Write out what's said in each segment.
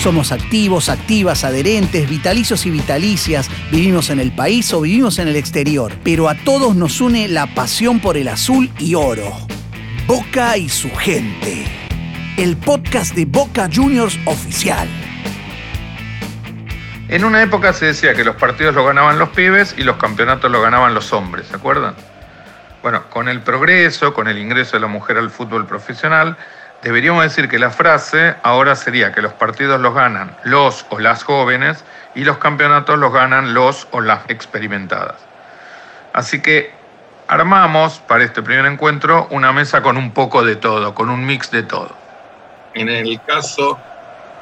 Somos activos, activas, adherentes, vitalicios y vitalicias, vivimos en el país o vivimos en el exterior, pero a todos nos une la pasión por el azul y oro. Boca y su gente. El podcast de Boca Juniors oficial. En una época se decía que los partidos lo ganaban los pibes y los campeonatos lo ganaban los hombres, ¿se acuerdan? Bueno, con el progreso, con el ingreso de la mujer al fútbol profesional, deberíamos decir que la frase ahora sería que los partidos los ganan los o las jóvenes y los campeonatos los ganan los o las experimentadas. Así que armamos para este primer encuentro una mesa con un poco de todo, con un mix de todo. En el caso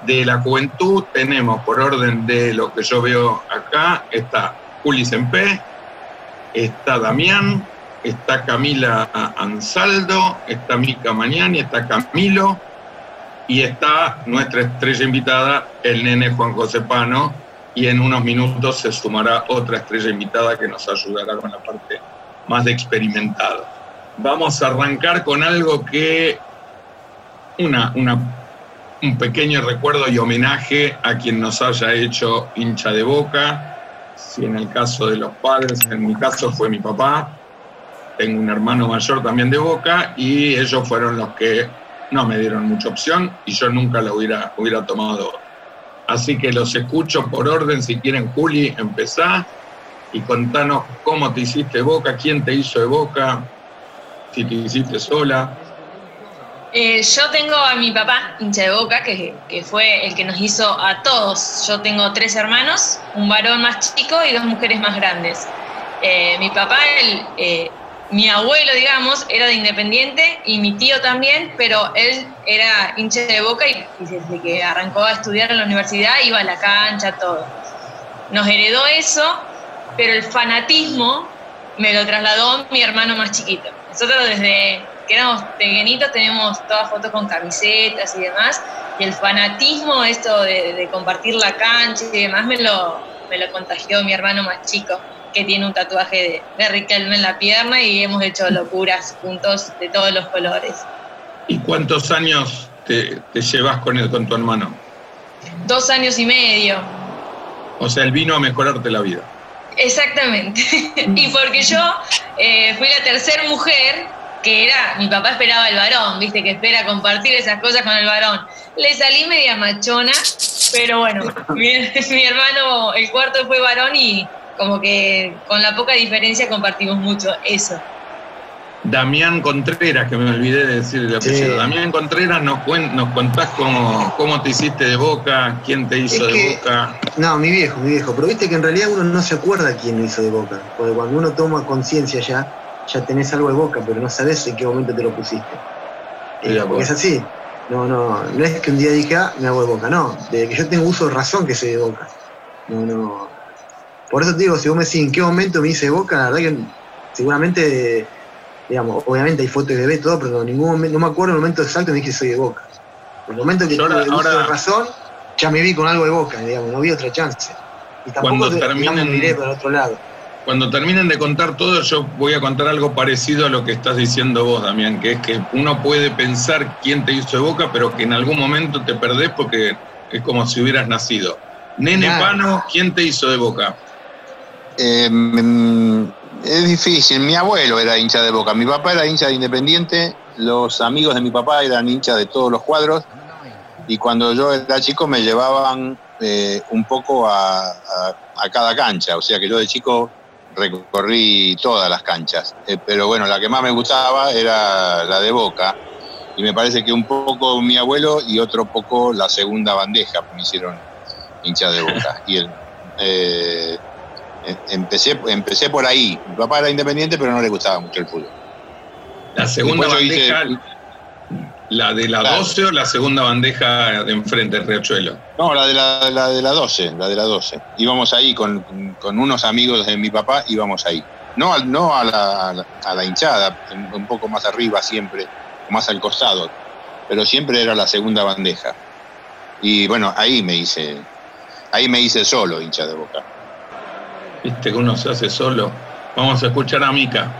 de la juventud tenemos, por orden de lo que yo veo acá, está Juli Sempe, está Damián, está Camila Ansaldo, está Mica Mañani, está Camilo y está nuestra estrella invitada, el nene Juan José Pano, y en unos minutos se sumará otra estrella invitada que nos ayudará con la parte más de experimentado. Vamos a arrancar con algo que una, un pequeño recuerdo y homenaje a quien nos haya hecho hincha de boca. Si en el caso de los padres, en mi caso fue mi papá, tengo un hermano mayor también de Boca y ellos fueron los que no me dieron mucha opción y yo nunca lo hubiera, hubiera tomado. Así que los escucho por orden, si quieren, Juli, empezá y contanos cómo te hiciste Boca, quién te hizo de Boca, si te hiciste sola. Eh, yo tengo a mi papá, hincha de boca, que, que, fue el que nos hizo a todos. Yo tengo tres hermanos, un varón más chico y dos mujeres más grandes. Eh, mi papá, eh, mi abuelo, digamos, era de Independiente y mi tío también, pero él era hincha de boca y, desde que arrancó a estudiar en la universidad iba a la cancha, todo. Nos heredó eso, pero el fanatismo me lo trasladó mi hermano más chiquito. Nosotros desde que éramos pequeñitos tenemos todas fotos con camisetas y demás, y el fanatismo, esto de, de compartir la cancha y demás, me lo, me lo contagió mi hermano más chico que tiene un tatuaje de, Riquelme en la pierna y hemos hecho locuras juntos de todos los colores. ¿Y cuántos años te, llevas con, con tu hermano? Dos años y medio. O sea, él vino a mejorarte la vida. Exactamente. y porque yo eh, fui la tercera mujer que era, mi papá esperaba el varón, viste, que espera compartir esas cosas con el varón. Le salí media machona, pero bueno, mi hermano, el cuarto fue varón y como que con la poca diferencia compartimos mucho eso. Damián Contreras, que me olvidé de decir el apellido. Damián Contreras, nos, nos contás cómo, cómo te hiciste de boca, quién te hizo de boca. No, mi viejo, mi viejo. Pero viste que en realidad uno no se acuerda quién lo hizo de boca. Porque cuando uno toma conciencia ya, ya tenés algo de boca, pero no sabes en qué momento te lo pusiste. Eh, porque es así. No, no, no es que un día dije, ah, me hago de boca. No, desde que yo tengo uso de razón que soy de boca. No, no, por eso te digo, si vos me decís en qué momento me hice boca, la verdad que seguramente, digamos, obviamente hay fotos de bebé, todo, pero en ningún momento, no me acuerdo el momento exacto me dije soy de boca. el momento que tuve ahora, razón, ya me vi con algo de boca, digamos, no vi otra chance. Y tampoco cuando terminen, miré para otro lado. Cuando terminen de contar todo, yo voy a contar algo parecido a lo que estás diciendo vos, Damián, que es que uno puede pensar quién te hizo de boca, pero que en algún momento te perdés porque es como si hubieras nacido. Nene Pano, ¿quién te hizo de boca? Eh, es difícil. Mi abuelo era hincha de Boca, mi papá era hincha de Independiente, los amigos de mi papá eran hinchas de todos los cuadros. Y cuando yo era chico me llevaban eh, un poco a, cada cancha, o sea que yo de chico recorrí todas las canchas, eh, pero bueno, la que más me gustaba era la de Boca. Y me parece que un poco mi abuelo y otro poco la segunda bandeja me hicieron hincha de Boca. Y el, empecé, empecé por ahí. Mi papá era independiente, pero no le gustaba mucho el fútbol. La segunda bandeja, la de la 12 o la segunda bandeja de enfrente, Riachuelo? No, la de la, la, de la 12, la de la 12. Íbamos ahí con, con unos amigos de mi papá, íbamos ahí. No, no a, la, a la hinchada, un poco más arriba siempre, más al costado, pero siempre era la segunda bandeja. Y bueno, ahí me hice, ahí me hice solo hincha de boca viste que uno se hace solo. Vamos a escuchar a Mica.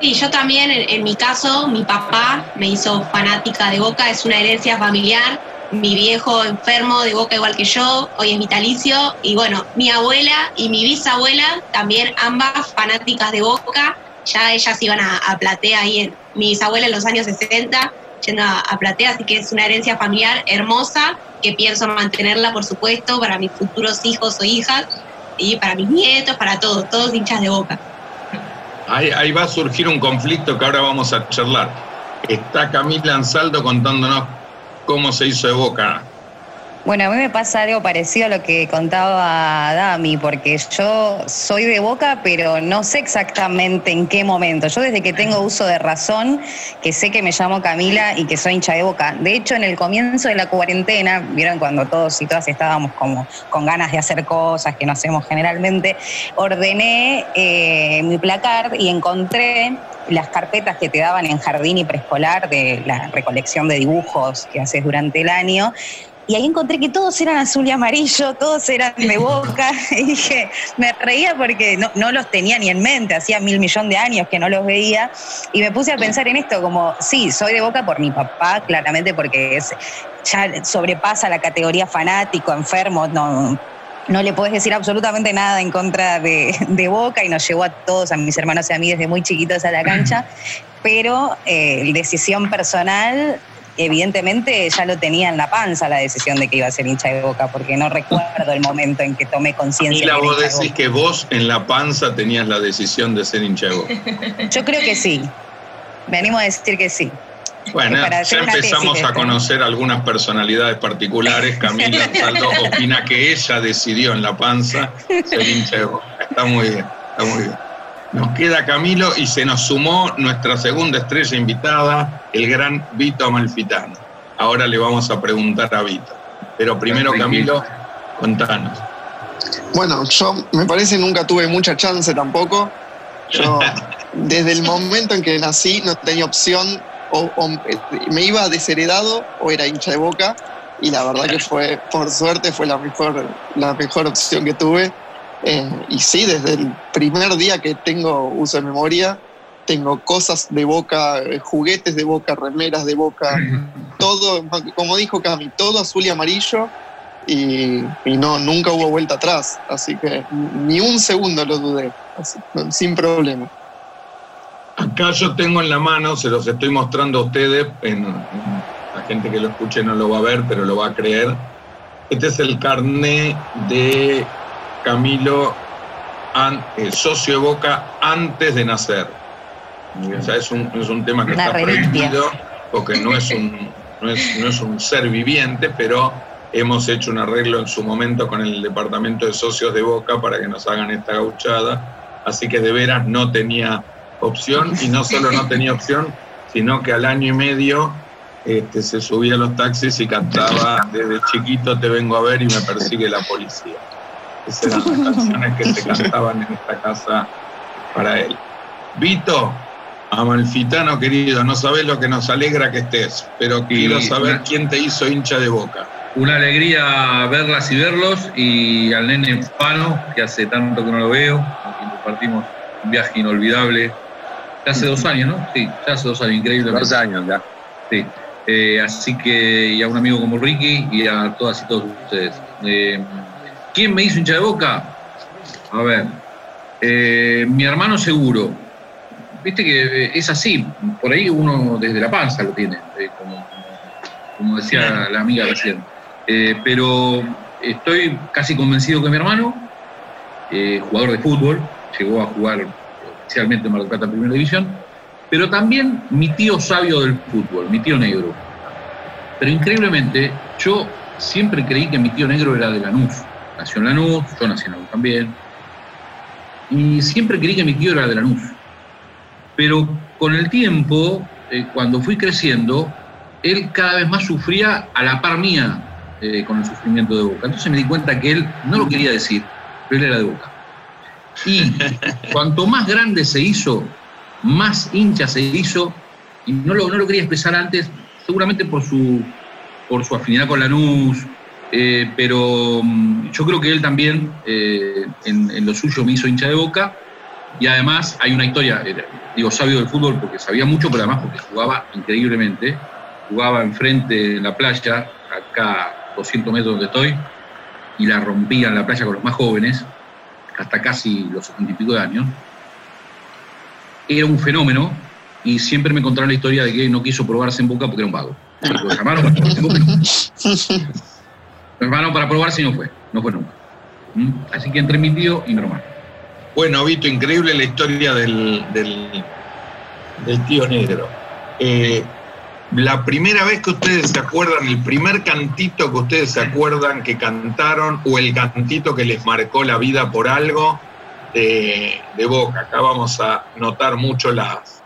Sí, yo también, en, mi caso, mi papá me hizo fanática de Boca, es una herencia familiar. mi viejo enfermo de boca igual que yo, hoy es vitalicio, y bueno, mi abuela y mi bisabuela, también ambas fanáticas de boca, ya ellas iban a, Platea ahí, en, mi bisabuela en los años 60, yendo a, a Platea, así que es una herencia familiar hermosa que pienso mantenerla, por supuesto, para mis futuros hijos o hijas, y para mis nietos, para todos, todos hinchas de boca. Ahí, ahí va a surgir un conflicto que ahora vamos a charlar. Está Camila Ansaldo contándonos cómo se hizo de boca bueno, a mí me pasa algo parecido a lo que contaba Dami, porque yo soy de boca, pero no sé exactamente en qué momento. Yo desde que tengo uso de razón, que sé que me llamo Camila y que soy hincha de boca. De hecho, en el comienzo de la cuarentena, vieron cuando todos y todas estábamos como con ganas de hacer cosas que no hacemos generalmente, ordené eh, mi placar y encontré las carpetas que te daban en jardín y preescolar de la recolección de dibujos que haces durante el año y ahí encontré que todos eran azul y amarillo, todos eran de boca. y dije, me reía porque no, no, los tenía ni en mente, hacía mil millón de años que no los veía. Y me puse a pensar en esto, como, sí, soy de boca por mi papá, claramente porque es, ya sobrepasa la categoría fanático, enfermo, no, no le puedes decir absolutamente nada en contra de, de, Boca y nos llevó a todos, a mis hermanos y a mí desde muy chiquitos a la cancha, pero eh, decisión personal evidentemente ya lo tenía en la panza la decisión de que iba a ser hincha de boca, porque no recuerdo el momento en que tomé conciencia. Y la vos decís que vos en la panza tenías la decisión de ser hincha de boca. Yo creo que sí. Me animo a decir que sí. Bueno, ya empezamos a conocer algunas personalidades particulares. Camila Saldo opina que ella decidió en la panza ser hincha de boca. Está muy bien, está muy bien. Nos queda Camilo y se nos sumó nuestra segunda estrella invitada, el gran Vito Amalfitano. Ahora le vamos a preguntar a Vito. Pero primero, Camilo, contanos. Bueno, yo me parece nunca tuve mucha chance tampoco. Yo, desde el momento en que nací, no tenía opción. O, me iba desheredado o era hincha de boca. Y la verdad que fue, por suerte, fue la mejor, la mejor opción que tuve eh, y sí, desde el primer día que tengo uso de memoria, tengo cosas de boca, eh, juguetes de boca, remeras de boca, todo, como dijo Cami, todo azul y amarillo y, no, nunca hubo vuelta atrás, así que ni un segundo lo dudé, sin problema. Acá yo tengo en la mano, se los estoy mostrando a ustedes, la gente que lo escuche no lo va a ver, pero lo va a creer. Este es el carné de Camilo, el socio de Boca antes de nacer. O sea, es un, es un tema que está prohibido porque no es, un, no, es, no es un ser viviente, pero hemos hecho un arreglo en su momento con el departamento de socios de Boca para que nos hagan esta gauchada. Así que de veras no tenía opción y no solo no tenía opción, sino que al año y medio este, se subía a los taxis y cantaba desde chiquito te vengo a ver y me persigue la policía. Esas eran las canciones que se cantaban en esta casa para él. Vito, Amalfitano querido, no sabes lo que nos alegra que estés, pero quiero saber quién te hizo hincha de boca. Una alegría verlas y verlos, y al nene Pano, que hace tanto que no lo veo, con quien compartimos un viaje inolvidable. Ya hace dos años, ¿no? Sí, ya hace dos años, increíble. Dos años ya. Sí. Eh, así que, y a un amigo como Ricky y a todas y todos ustedes. Eh, ¿Quién me hizo hincha de boca? A ver, eh, mi hermano seguro. Viste que es así, por ahí uno desde la panza lo tiene, eh, como, decía la amiga recién. Eh, pero estoy casi convencido que mi hermano, jugador de fútbol, llegó a jugar oficialmente en Mar del Plata Primera División, pero también mi tío sabio del fútbol, mi tío negro. Pero increíblemente, yo siempre creí que mi tío negro era de Lanús nació en Lanús, yo nací en Lanús también. Y siempre creí que mi tío era de Lanús. Pero con el tiempo, eh, cuando fui creciendo, él cada vez más sufría a la par mía eh, con el sufrimiento de Boca. Entonces me di cuenta que él no lo quería decir, pero él era de Boca. Y cuanto más grande se hizo, más hincha se hizo, y no lo, no lo quería expresar antes, seguramente por su, por su afinidad con Lanús, eh, pero mm, yo creo que él también eh, en, lo suyo me hizo hincha de boca. Y además hay una historia, eh, digo, sabio del fútbol porque sabía mucho, pero además porque jugaba increíblemente, jugaba enfrente en la playa, acá 200 metros donde estoy, y la rompía en la playa con los más jóvenes, hasta casi los 70 y pico de años, era un fenómeno y siempre me contaron la historia de que no quiso probarse en Boca porque era un vago. Lo llamaron llamaron para probarse y no fue, no fue nunca. ¿Mm? Así que entre mi tío y mi hermano. Bueno, Vito, increíble la historia del, del, del tío negro. Eh, la primera vez que ustedes se acuerdan, el primer cantito que ustedes se acuerdan que cantaron o el cantito que les marcó la vida por algo de, de Boca. Acá vamos a notar mucho las,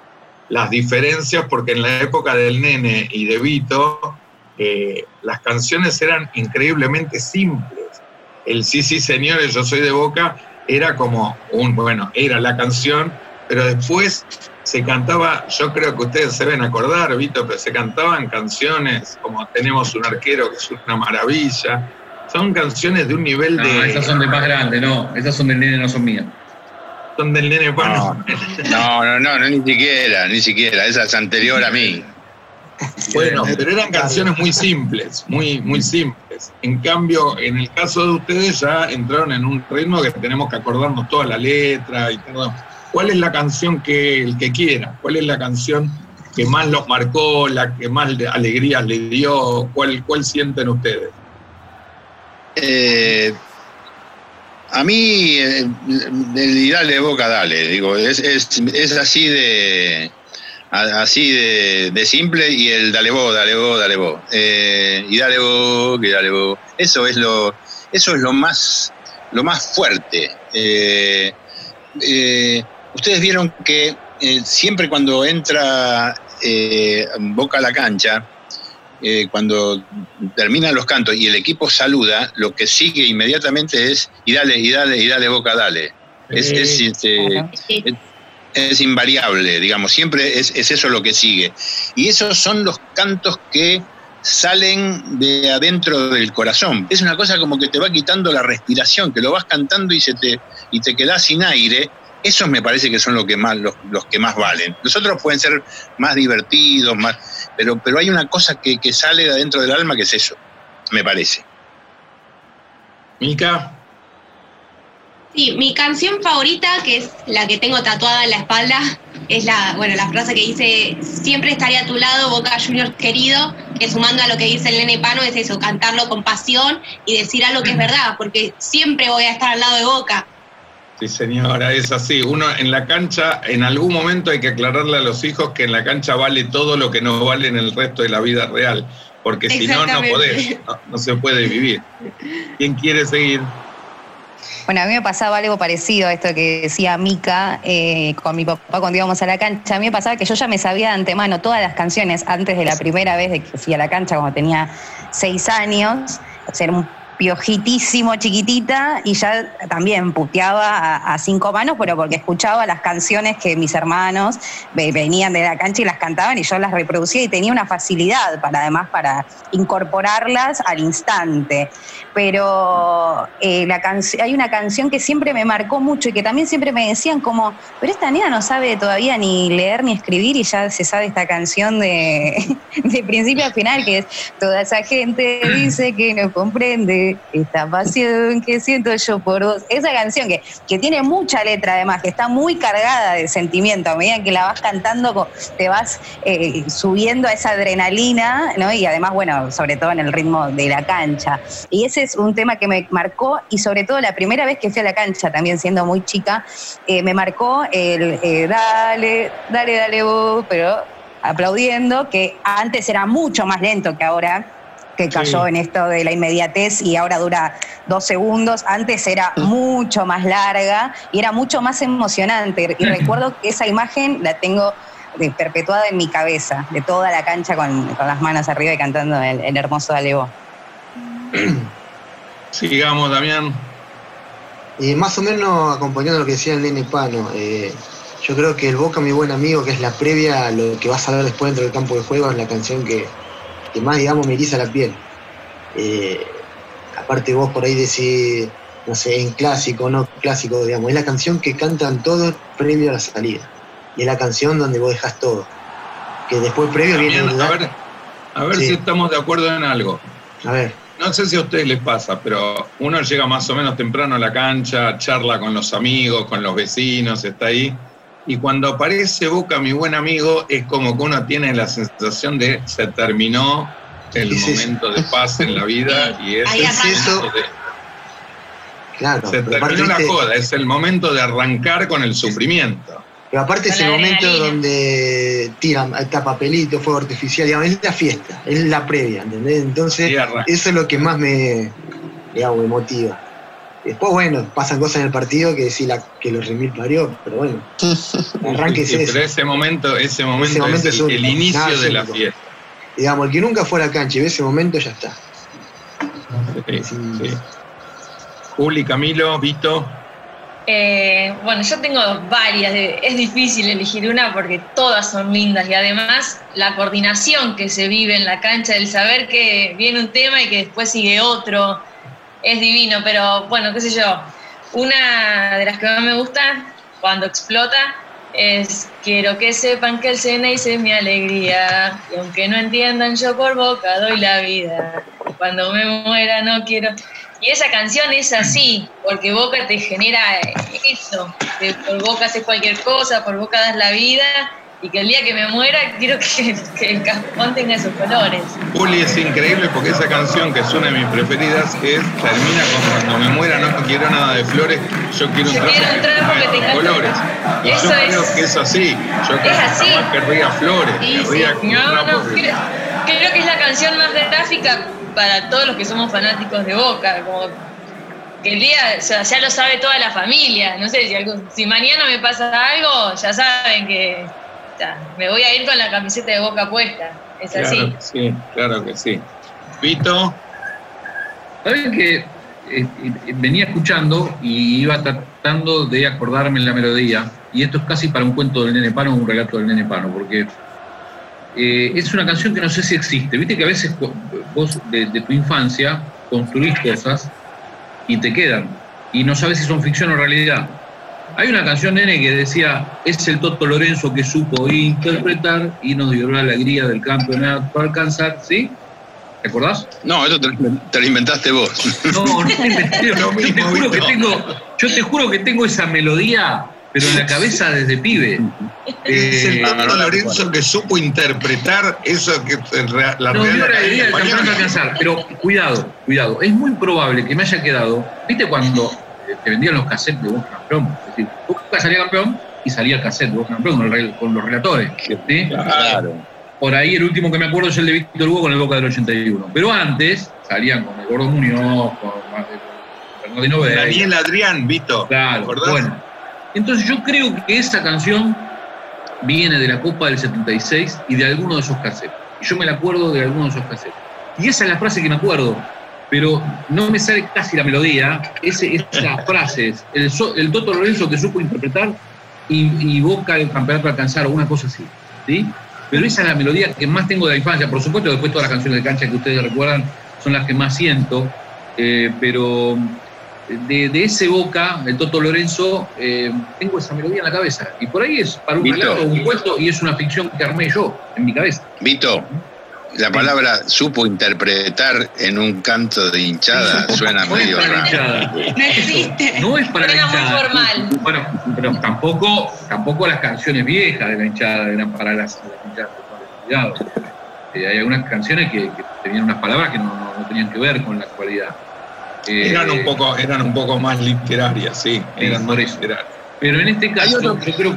las diferencias porque en la época del nene y de Vito eh, las canciones eran increíblemente simples. El sí, sí, señores, yo soy de Boca era como un, bueno, era la canción, pero después se cantaba, yo creo que ustedes se ven acordar, Vito, pero se cantaban canciones como Tenemos un arquero que es una maravilla. Son canciones de un nivel No, de. esas son de más grande, no. Esas son del nene, no son mías. Son del nene Pano. No, no, no, no, ni siquiera, ni siquiera. Esa es anterior a mí. Bueno, pero eran canciones muy simples, muy, muy simples. En cambio, en el caso de ustedes ya entraron en un ritmo que tenemos que acordarnos toda la letra y todo. ¿Cuál es la canción que el que quiera? ¿Cuál es la canción que más los marcó, la que más alegrías le dio? ¿Cuál, cuál sienten ustedes? Eh, a mí, eh, el dale boca, dale. Digo, es, es, es así de así de, de simple y el dale vos, dale vos, dale vos. Eh, y dale vos, que dale vos. Eso es lo, eso es lo más, lo más fuerte. Eh, eh, ustedes vieron que eh, siempre cuando entra eh, Boca a la cancha, eh, cuando terminan los cantos y el equipo saluda, lo que sigue inmediatamente es y dale, y dale, y dale Boca, dale. Es, es, este, es- es invariable, digamos, siempre es, es eso lo que sigue. Y esos son los cantos que salen de adentro del corazón. Es una cosa como que te va quitando la respiración, que lo vas cantando y se te y te quedas sin aire. Esos me parece que son que más, los, los que más valen. Los otros pueden ser más divertidos, más, pero, pero hay una cosa que, que sale de adentro del alma que es eso, me parece. Mica, Sí, mi canción favorita, que es la que tengo tatuada en la espalda, es la, bueno, la frase que dice, siempre estaré a tu lado, Boca Juniors querido, que sumando a lo que dice el nene Pano es eso, cantarlo con pasión y decir algo que es verdad, porque siempre voy a estar al lado de Boca. Sí, señora, es así. Uno en la cancha, en algún momento hay que aclararle a los hijos que en la cancha vale todo lo que no vale en el resto de la vida real, porque si no, no podés, no, no se puede vivir. ¿Quién quiere seguir? Bueno, a mí me pasaba algo parecido a esto que decía Mica eh, con mi papá cuando íbamos a la cancha. A mí me pasaba que yo ya me sabía de antemano todas las canciones antes de la primera vez de que fui a la cancha, cuando tenía seis años. O sea, era un piojitísimo, chiquitita, y ya también puteaba a, cinco manos, pero porque escuchaba las canciones que mis hermanos ve- venían de la cancha y las cantaban y yo las reproducía y tenía una facilidad para además para incorporarlas al instante. Pero eh, la canc- hay una canción que siempre me marcó mucho y que también siempre me decían como, pero esta nena no sabe todavía ni leer ni escribir y ya se sabe esta canción de, de principio a final, que es toda esa gente dice que no comprende esta pasión que siento yo por vos. Esa canción que, que tiene mucha letra además, que está muy cargada de sentimiento, a medida que la vas cantando te vas eh, subiendo a esa adrenalina, ¿no? Y además, bueno, sobre todo en el ritmo de la cancha. Y ese es un tema que me marcó y sobre todo la primera vez que fui a la cancha, también siendo muy chica, eh, me marcó el eh, dale, dale, dale vos, pero aplaudiendo, que antes era mucho más lento que ahora que cayó Sí. en esto de la inmediatez y ahora dura dos segundos. Antes era mucho más larga y era mucho más emocionante. Y recuerdo que esa imagen la tengo perpetuada en mi cabeza, de toda la cancha con, con las manos arriba y cantando el, el hermoso Dale vos. Sigamos, Damián. Y más o menos acompañando lo que decía el nene Pano, eh, yo creo que el Boca, mi buen amigo, que es la previa a lo que vas a ver después dentro del campo de juego, es la canción que, que más, digamos, me eriza la piel. Eh, aparte vos por ahí decís, no sé, en clásico, no clásico, digamos, es la canción que cantan todos previo a la salida. Y es la canción donde vos dejas todo. Que después previo viene a ver, a ver Sí. si estamos de acuerdo en algo. A ver. No sé si a ustedes les pasa, pero uno llega más o menos temprano a la cancha, charla con los amigos, con los vecinos, está ahí. Y cuando aparece Boca, mi buen amigo, es como que uno tiene la sensación de se terminó el momento de paz en la vida y es, eso. claro, se terminó la joda, es el momento de arrancar con el sufrimiento. Pero aparte es el momento donde tiran está papelito, fuego artificial, digamos, es la fiesta, es la previa, ¿entendés? Entonces, eso es lo que más me, digamos, me motiva. Después, bueno, pasan cosas en el partido que sí la, que los remil parió, pero bueno, arranque es Pero ese momento, ese momento, es, el, inicio de la fiesta. Digamos, el que nunca fue a la cancha y ve ese momento ya está. Sí, sí. Juli, Camilo, Vito. Eh, bueno, yo tengo varias, es difícil elegir una porque todas son lindas y además la coordinación que se vive en la cancha, el saber que viene un tema y que después sigue otro, es divino, pero bueno, qué sé yo, una de las que más me gusta cuando explota es quiero que sepan que el Ceneice es mi alegría y aunque no entiendan yo por boca doy la vida, cuando me muera no quiero... Y esa canción es así, porque Boca te genera eso, por Boca haces cualquier cosa, por Boca das la vida, y que el día que me muera quiero que, el caspón tenga esos colores. Juli, es increíble porque esa canción, que es una de mis preferidas, es termina con cuando me muera no quiero nada de flores, yo quiero un yo quiero entrar porque te colores. Y eso yo creo que es así, yo es así. querría flores, querría no, no, creo, creo que es la canción más gráfica para todos los que somos fanáticos de Boca, como que el día, o sea, ya lo sabe toda la familia, no sé, si, si mañana me pasa algo, ya saben que me voy a ir con la camiseta de Boca puesta, es así. sí, claro que sí. Vito. Saben que eh, eh, venía escuchando y iba tratando de acordarme en la melodía, y esto es casi para un cuento del nene pano o un relato del nene pano, porque eh, es una canción que no sé si existe. Viste que a veces vos de, tu infancia construís cosas y te quedan y no sabes si son ficción o realidad. Hay una canción, nene, que decía, es el Toto Lorenzo que supo interpretar y nos dio la alegría del campeonato para alcanzar, ¿sí? ¿Te acordás? No, eso te, lo inventaste vos. No, no te inventé. yo, te juro que tengo, yo te juro que tengo esa melodía pero en la cabeza desde pibe. Es el Toto eh, Lorenzo que supo interpretar eso que la no, Real la idea del alcanzar, pero cuidado, cuidado. Es muy probable que me haya quedado. ¿Viste cuando te vendían los cassettes de Boca Campeón? Es decir, Boca salía campeón y salía el cassette de Boca Campeón con, los relatores. ¿sí? Claro. Por ahí el último que me acuerdo es el de Víctor Hugo con el Boca del 81. Pero antes salían con el Gordo Muñoz, con, Bernardino Daniel Adrián, Vito. Claro, bueno. Entonces yo creo que esa canción viene de la Copa del 76 y de alguno de esos cassettes. Y yo me la acuerdo de alguno de esos cassettes. Y esa es la frase que me acuerdo, pero no me sale casi la melodía. Ese, esas frases, el, el Toto Lorenzo que supo interpretar y, Boca el campeonato alcanzar, o una cosa así. ¿sí? Pero esa es la melodía que más tengo de la infancia. Por supuesto, después todas las canciones de cancha que ustedes recuerdan son las que más siento. Eh, pero de, ese Boca, el Toto Lorenzo, eh, tengo esa melodía en la cabeza. Y por ahí es para un relato, un cuento, y es una ficción que armé yo en mi cabeza. Vito, la palabra supo interpretar en un canto de hinchada suena medio raro. No existe. No es para la hinchada. formal. Bueno, pero tampoco, tampoco las canciones viejas de la hinchada eran para las, hinchadas. Eh, hay algunas canciones que, tenían unas palabras que no tenían que ver con la actualidad. Eh, eran, un poco, eran un poco más literarias, sí, eran más literarias. Pero en este caso, yo creo,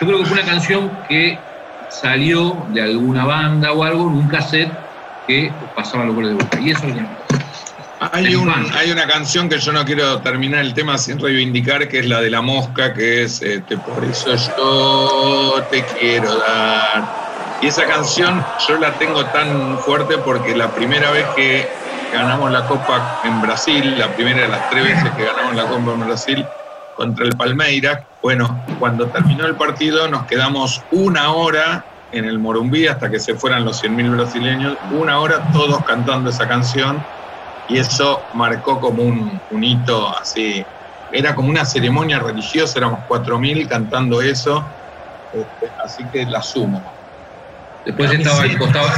yo creo que fue una canción que salió de alguna banda o algo en un cassette que pasaba los goles de boca. Y eso es hay, hay una canción que yo no quiero terminar el tema sin reivindicar, que es la de la mosca, que es este, Por eso yo te quiero dar. Y esa canción yo la tengo tan fuerte porque la primera vez que ganamos la Copa en Brasil, la primera de las tres veces que ganamos la Copa en Brasil contra el Palmeiras. Bueno, cuando terminó el partido nos quedamos una hora en el Morumbí hasta que se fueran los 100.000 brasileños, una hora todos cantando esa canción y eso marcó como un, un hito así. Era como una ceremonia religiosa, éramos 4.000 cantando eso, este, así que la sumo. Después estaba, costaba,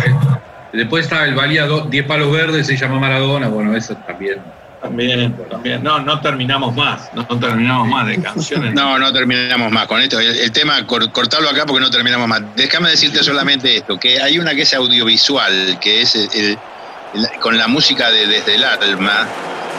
Después está el valía 10 palos verdes, se llama Maradona, bueno, eso también. También, también. No, no terminamos más, no, terminamos más de canciones. No, no terminamos más con esto. El, tema, cortarlo acá porque no terminamos más. Déjame decirte solamente esto, que hay una que es audiovisual, que es el, con la música de Desde el Alma,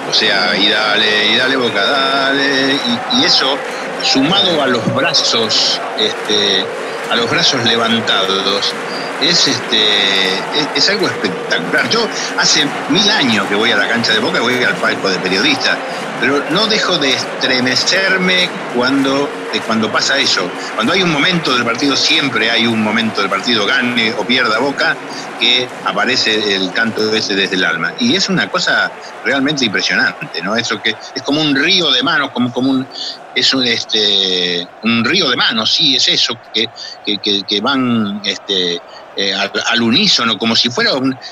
o sea, y dale, y dale boca, dale, y, y eso sumado a los brazos, este, a los brazos levantados, es, este, es, algo espectacular. Yo hace mil años que voy a la cancha de Boca, voy al palco de periodista, pero no dejo de estremecerme cuando, cuando pasa eso. Cuando hay un momento del partido, siempre hay un momento del partido, gane o pierda Boca, que aparece el canto ese desde el alma. Y es una cosa realmente impresionante, ¿no? Eso que es como un río de manos, como, como un, es un, este, un río de manos, sí, es eso, que, que, que van este, eh, al, unísono, como si fuera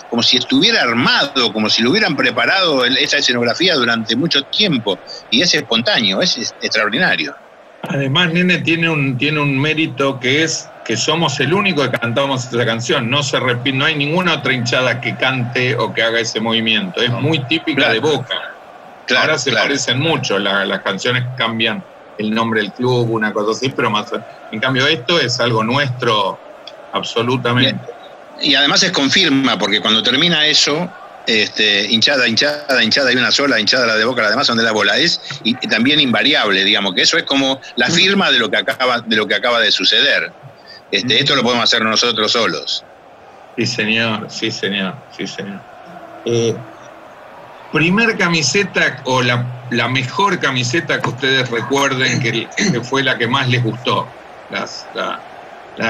como si estuviera armado, como si lo hubieran preparado esa escenografía durante mucho tiempo. Y es espontáneo, es, extraordinario. Además, Nene tiene un, tiene un mérito que es que somos el único que cantamos esa canción. No se repite, no hay ninguna otra hinchada que cante o que haga ese movimiento. Es muy típica de Boca. Ahora se parecen mucho, las canciones cambian el nombre del club, una cosa así, pero más. En cambio, esto es algo nuestro absolutamente. Y, además es confirma, porque cuando termina eso, este, hinchada, hinchada, hinchada, hay una sola, hinchada la de boca, la demás son de la bola, es y, también invariable, digamos, que eso es como la firma de lo que acaba de, lo que acaba de suceder. Este, esto lo podemos hacer nosotros solos. Sí, señor, sí, señor, sí, señor. Eh, primer camiseta o la, mejor camiseta que ustedes recuerden que, fue la que más les gustó. Las, la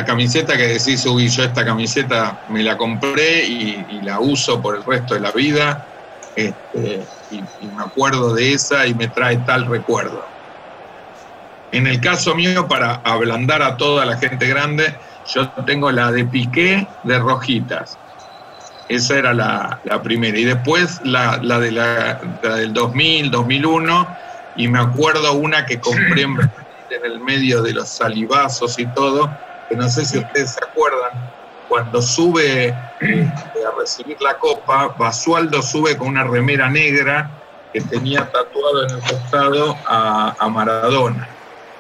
camiseta que decís, uy, yo esta camiseta me la compré y, la uso por el resto de la vida, este, y, me acuerdo de esa y me trae tal recuerdo. En el caso mío, para ablandar a toda la gente grande, yo tengo la de Piqué de Rojitas. Esa era la, primera. Y después la, de la, del 2000, 2001, y me acuerdo una que compré en el medio de los salivazos y todo, que no sé si ustedes se acuerdan, cuando sube eh, a recibir la copa, Basualdo sube con una remera negra que tenía tatuado en el costado a, Maradona,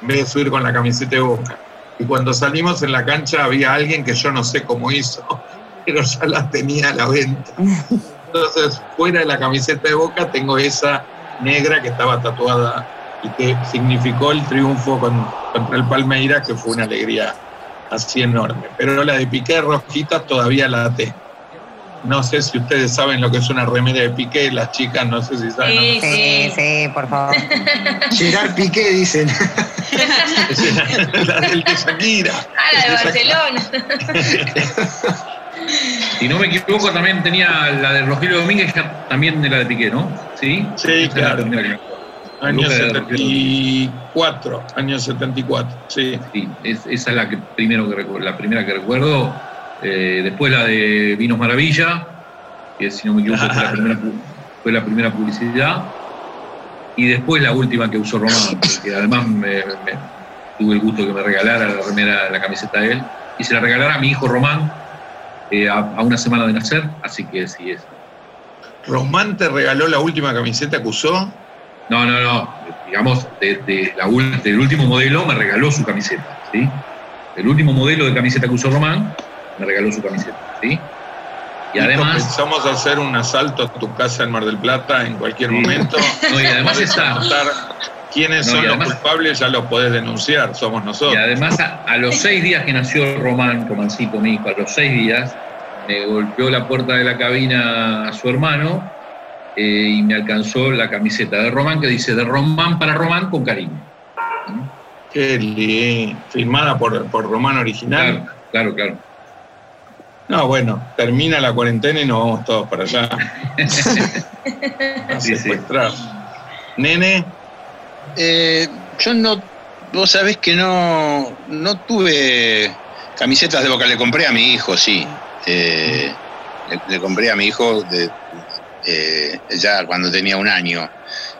en vez de subir con la camiseta de boca. Y cuando salimos en la cancha había alguien que yo no sé cómo hizo, pero ya la tenía a la venta. Entonces, fuera de la camiseta de boca, tengo esa negra que estaba tatuada y que significó el triunfo contra el Palmeiras, que fue una alegría así enorme. Pero la de Piqué rojita todavía la tengo. No sé si ustedes saben lo que es una remera de Piqué, las chicas no sé si saben. Sí, sí, sí, por favor. Llegar Piqué, dicen. la del de Shakira. Ah, la de Barcelona. si no me equivoco, también tenía la de Rogelio Domínguez, también de la de Piqué, ¿no? Sí, sí, claro. Año 74, año 74, sí. sí esa es la, que primero que la primera que recuerdo. Eh, después la de Vinos Maravilla, que si no me equivoco fue, la primera, publicidad. Y después la última que usó Román, que además tuve el gusto que me regalara la remera, la camiseta de él. Y se la regalara a mi hijo Román eh, a, a, una semana de nacer, así que sí es. ¿Román te regaló la última camiseta que usó? No, no, no. Digamos, de, la, del último modelo me regaló su camiseta, ¿sí? El último modelo de camiseta que usó Román me regaló su camiseta, ¿sí? Y además. Pensamos hacer un asalto a tu casa en Mar del Plata en cualquier momento. No, y además está. quiénes son los culpables, ya los podés denunciar, somos nosotros. Y además, a, los seis días que nació Román, Romancito, mi hijo, a los seis días, me golpeó la puerta de la cabina a su hermano eh, y me alcanzó la camiseta de Román que dice de Román para Román con cariño. Qué lindo. Filmada por, por Román original. Claro, claro, No, bueno, termina la cuarentena y nos vamos todos para allá. a secuestrar. Nene. Eh, yo no, vos sabés que no, no tuve camisetas de boca, le compré a mi hijo, sí. Eh, le, compré a mi hijo de, eh, ya cuando tenía un año,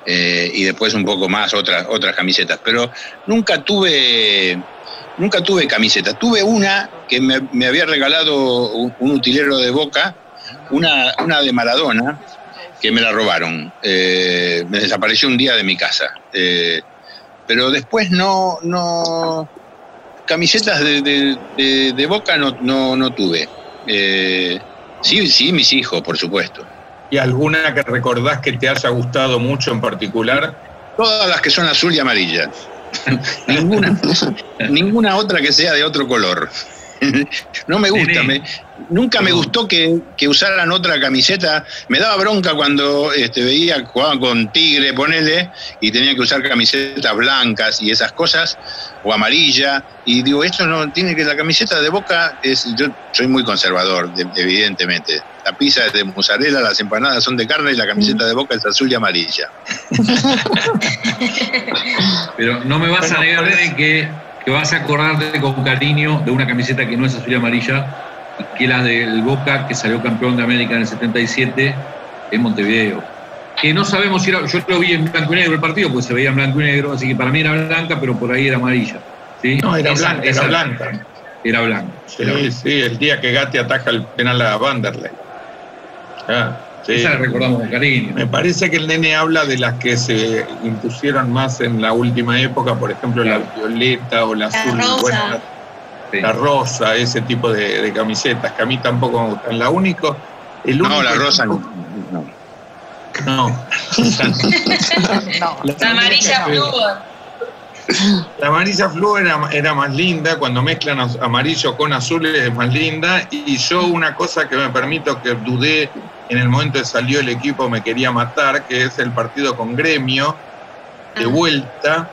eh, y después un poco más otras, otras camisetas, pero nunca tuve, nunca tuve camiseta. Tuve una que me, había regalado un, utilero de boca, una, una de Maradona, que me la robaron. Eh, me desapareció un día de mi casa. Pero después no, no, camisetas de, Boca no, no, no tuve. Sí, sí, mis hijos, por supuesto. ¿Y alguna que recordás que te haya gustado mucho en particular? Todas las que son azul y amarilla. ninguna, ninguna otra que sea de otro color. no me gusta, me, nunca me gustó que, usaran otra camiseta. Me daba bronca cuando este, veía jugaban con Tigre, ponele, y tenía que usar camisetas blancas y esas cosas, o amarilla. Y digo, esto no tiene que la camiseta de Boca es. Yo soy muy conservador, evidentemente. La pizza es de mozzarella, las empanadas son de carne y la camiseta de Boca es azul y amarilla. Pero no me vas a negar, de que, que vas a acordarte con cariño de una camiseta que no es azul y amarilla que la del Boca, que salió campeón de América en el 77 en Montevideo. Que no sabemos si era, yo lo vi en blanco y negro el partido, pues se veía en blanco y negro, así que para mí era blanca, pero por ahí era amarilla. ¿sí? No, era blanca, era blanca. Era blanca. Sí, sí, el día que Gatti ataja el penal a Vanderlei. Ah, Esa la recordamos con cariño. Me parece que el nene habla de las que se impusieron más en la última época, por ejemplo, la violeta o la, azul. La rosa, ese tipo de, camisetas, que a mí tampoco me gustan. La único, el no, la rosa no. No. La, amarilla flúor. La amarilla flúor era, más linda, cuando mezclan amarillo con azules es más linda. Y yo una cosa que me permito que dudé en el momento que salió el equipo me quería matar, que es el partido con gremio, de vuelta,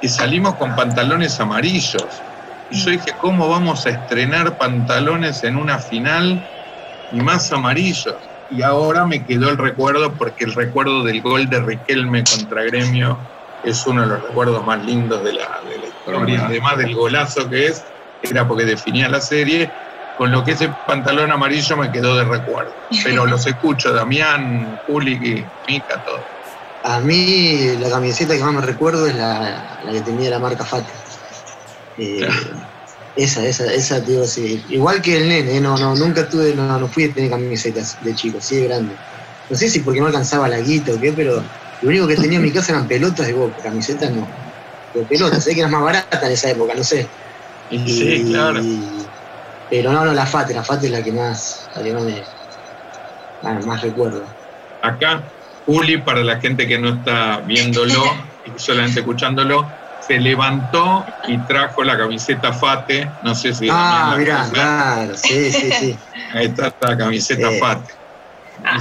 y salimos con pantalones amarillos. Y yo dije, ¿cómo vamos a estrenar pantalones en una final y más amarillos? Y ahora me quedó el recuerdo, porque el recuerdo del gol de Riquelme contra Gremio es uno de los recuerdos más lindos de la, historia. Además del golazo que es, era porque definía la serie. Con lo que ese pantalón amarillo me quedó de recuerdo. Pero los escucho, Damián, Juli, Mica, todo. A mí la camiseta que más me recuerdo es la, la que tenía la marca Fati. Eh, esa, esa, esa, digo, sí. Igual que el nene, no, no, nunca tuve, no, no fui a tener camisetas de chico, sí de grande. No sé si porque no alcanzaba la guita o qué, pero lo único que tenía en mi casa eran pelotas de boca, camisetas no. Pero pelotas, sé que eran más baratas en esa época, no sé. sí, claro. Pero no, no, la FATE, la FATE es la que más, la que más me, más recuerdo. Acá, Juli, para la gente que no está viéndolo y solamente escuchándolo, se levantó y trajo la camiseta Fate, no sé si... Ah, mirá, claro, sí, sí, sí. Ahí está la camiseta Fate. a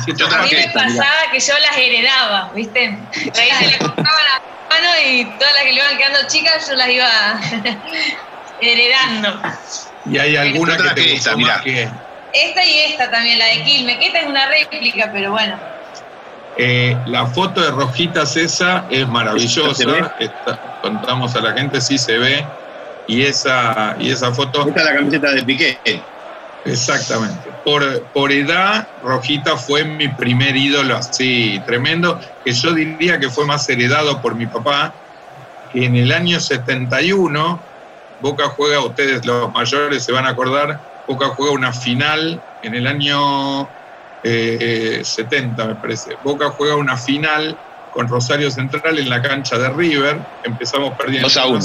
mí me pasaba que yo las heredaba, ¿viste? Ahí se le compraban la mano y todas las que le iban quedando chicas yo las iba heredando. Y hay alguna que te gusta, mira. Que... Esta y esta también, la de Quilme, que esta es una réplica, pero bueno. Eh, la foto de Rojitas esa es maravillosa. contamos a la gente si se ve. Y esa, y esa foto. Esta es la camiseta de Piqué. Exactamente. Por, por edad, Rojita fue mi primer ídolo así tremendo, que yo diría que fue más heredado por mi papá, que en el año 71, Boca juega, ustedes los mayores se van a acordar, Boca juega una final en el año 70, eh, me parece. Boca juega una final con Rosario Central en la cancha de River. Empezamos perdiendo 2 a 1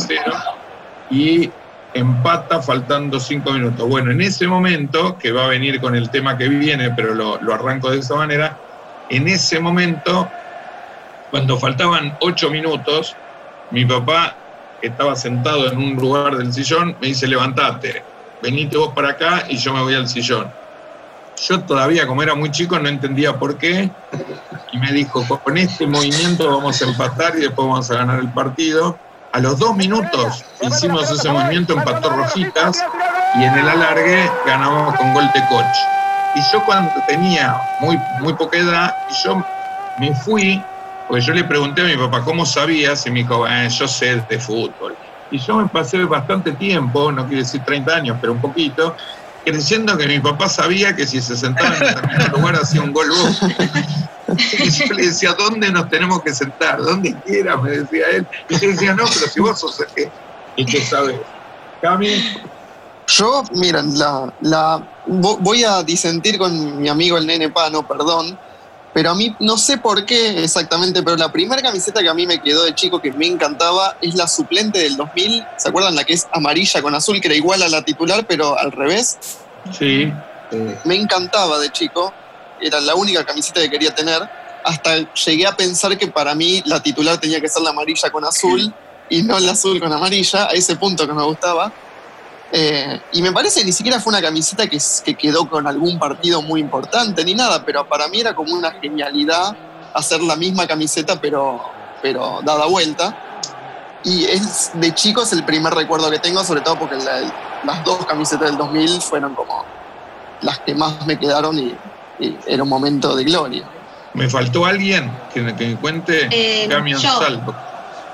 y empata faltando 5 minutos. Bueno, en ese momento, que va a venir con el tema que viene, pero lo, lo arranco de esa manera, en ese momento, cuando faltaban 8 minutos, mi papá, que estaba sentado en un lugar del sillón, me dice, levantate, venite vos para acá y yo me voy al sillón. Yo todavía, como era muy chico, no entendía por qué. Y me dijo, con este movimiento vamos a empatar y después vamos a ganar el partido. A los dos minutos hicimos ese movimiento, empató Rojitas y en el alargue ganamos con gol de coach. Y yo cuando tenía muy, muy poca edad, yo me fui, porque yo le pregunté a mi papá cómo sabías y me dijo, eh, yo sé de fútbol. Y yo me pasé bastante tiempo, no quiero decir 30 años, pero un poquito, creyendo que mi papá sabía que si se sentaba en determinado lugar hacía un gol Y yo le decía, ¿dónde nos tenemos que sentar? ¿Dónde quiera? Me decía él. Y yo decía, no, pero si vos sos el que, que sabes. Cami, Yo, miren, la, la, voy a disentir con mi amigo el nene Pano, perdón, pero a mí no sé por qué exactamente, pero la primera camiseta que a mí me quedó de chico que me encantaba es la suplente del 2000. ¿Se acuerdan la que es amarilla con azul, que era igual a la titular, pero al revés? Sí. me encantaba de chico, era la única camiseta que quería tener. Hasta llegué a pensar que para mí la titular tenía que ser la amarilla con azul y no la azul con amarilla, a ese punto que me gustaba. Eh, y me parece que ni siquiera fue una camiseta que, que, quedó con algún partido muy importante ni nada, pero para mí era como una genialidad hacer la misma camiseta pero, pero dada vuelta. Y es de chicos el primer recuerdo que tengo, sobre todo porque las dos camisetas del 2000 fueron como las que más me quedaron y, era un momento de gloria. ¿Me faltó alguien que, me cuente? Eh, Cami.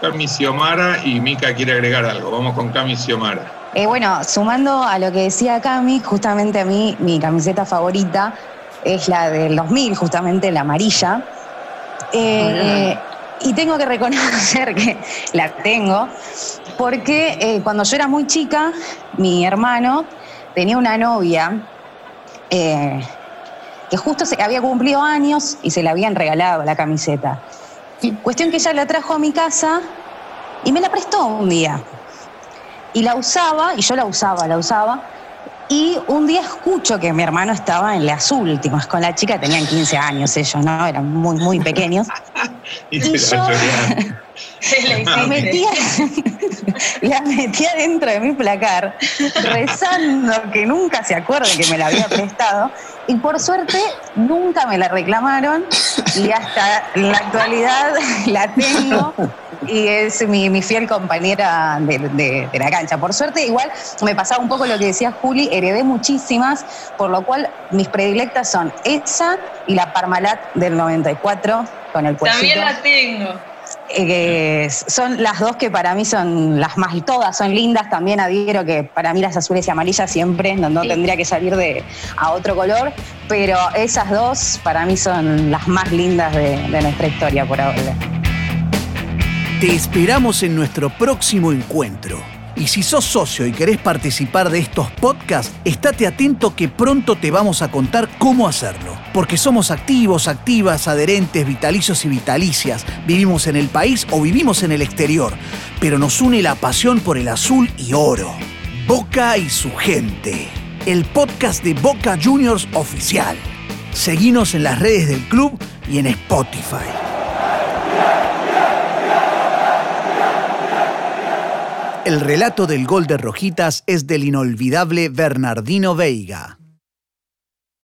Cami Xiomara y Mica quiere agregar algo. Vamos con Cami Xiomara. Eh, bueno, sumando a lo que decía Cami, justamente a mí mi camiseta favorita es la del 2000, justamente la amarilla. Eh, y tengo que reconocer que la tengo, porque eh, cuando yo era muy chica, mi hermano tenía una novia que justo se había cumplido años y se le habían regalado la camiseta. Cuestión que ella la trajo a mi casa y me la prestó un día. Y la usaba, y yo la usaba, la usaba. Y un día escucho que mi hermano estaba en las últimas con la chica, tenían 15 años ellos, ¿no? Eran muy, muy pequeños. y, yo la metía, la metía dentro de mi placar, rezando que nunca se acuerde que me la había prestado. Y por suerte nunca me la reclamaron y hasta la actualidad la tengo y es mi, fiel compañera de, la cancha. Por suerte, igual me pasaba un poco lo que decía Juli, heredé muchísimas, por lo cual mis predilectas son esa y la Parmalat del 94 con el cuellito. También la tengo. Eh, son las dos que para mí son las más, todas son lindas, también adhiero que para mí las azules y amarillas siempre, no, tendría que salir de, a otro color, pero esas dos para mí son las más lindas de, de nuestra historia por ahora. Te esperamos en nuestro próximo encuentro. Y si sos socio y querés participar de estos podcasts, estate atento que pronto te vamos a contar cómo hacerlo. Porque somos activos, activas, adherentes, vitalicios y vitalicias. Vivimos en el país o vivimos en el exterior. Pero nos une la pasión por el azul y oro. Boca y su gente. El podcast de Boca Juniors oficial. Seguinos en las redes del club y en Spotify. El relato del gol de Rojitas es del inolvidable Bernardino Veiga.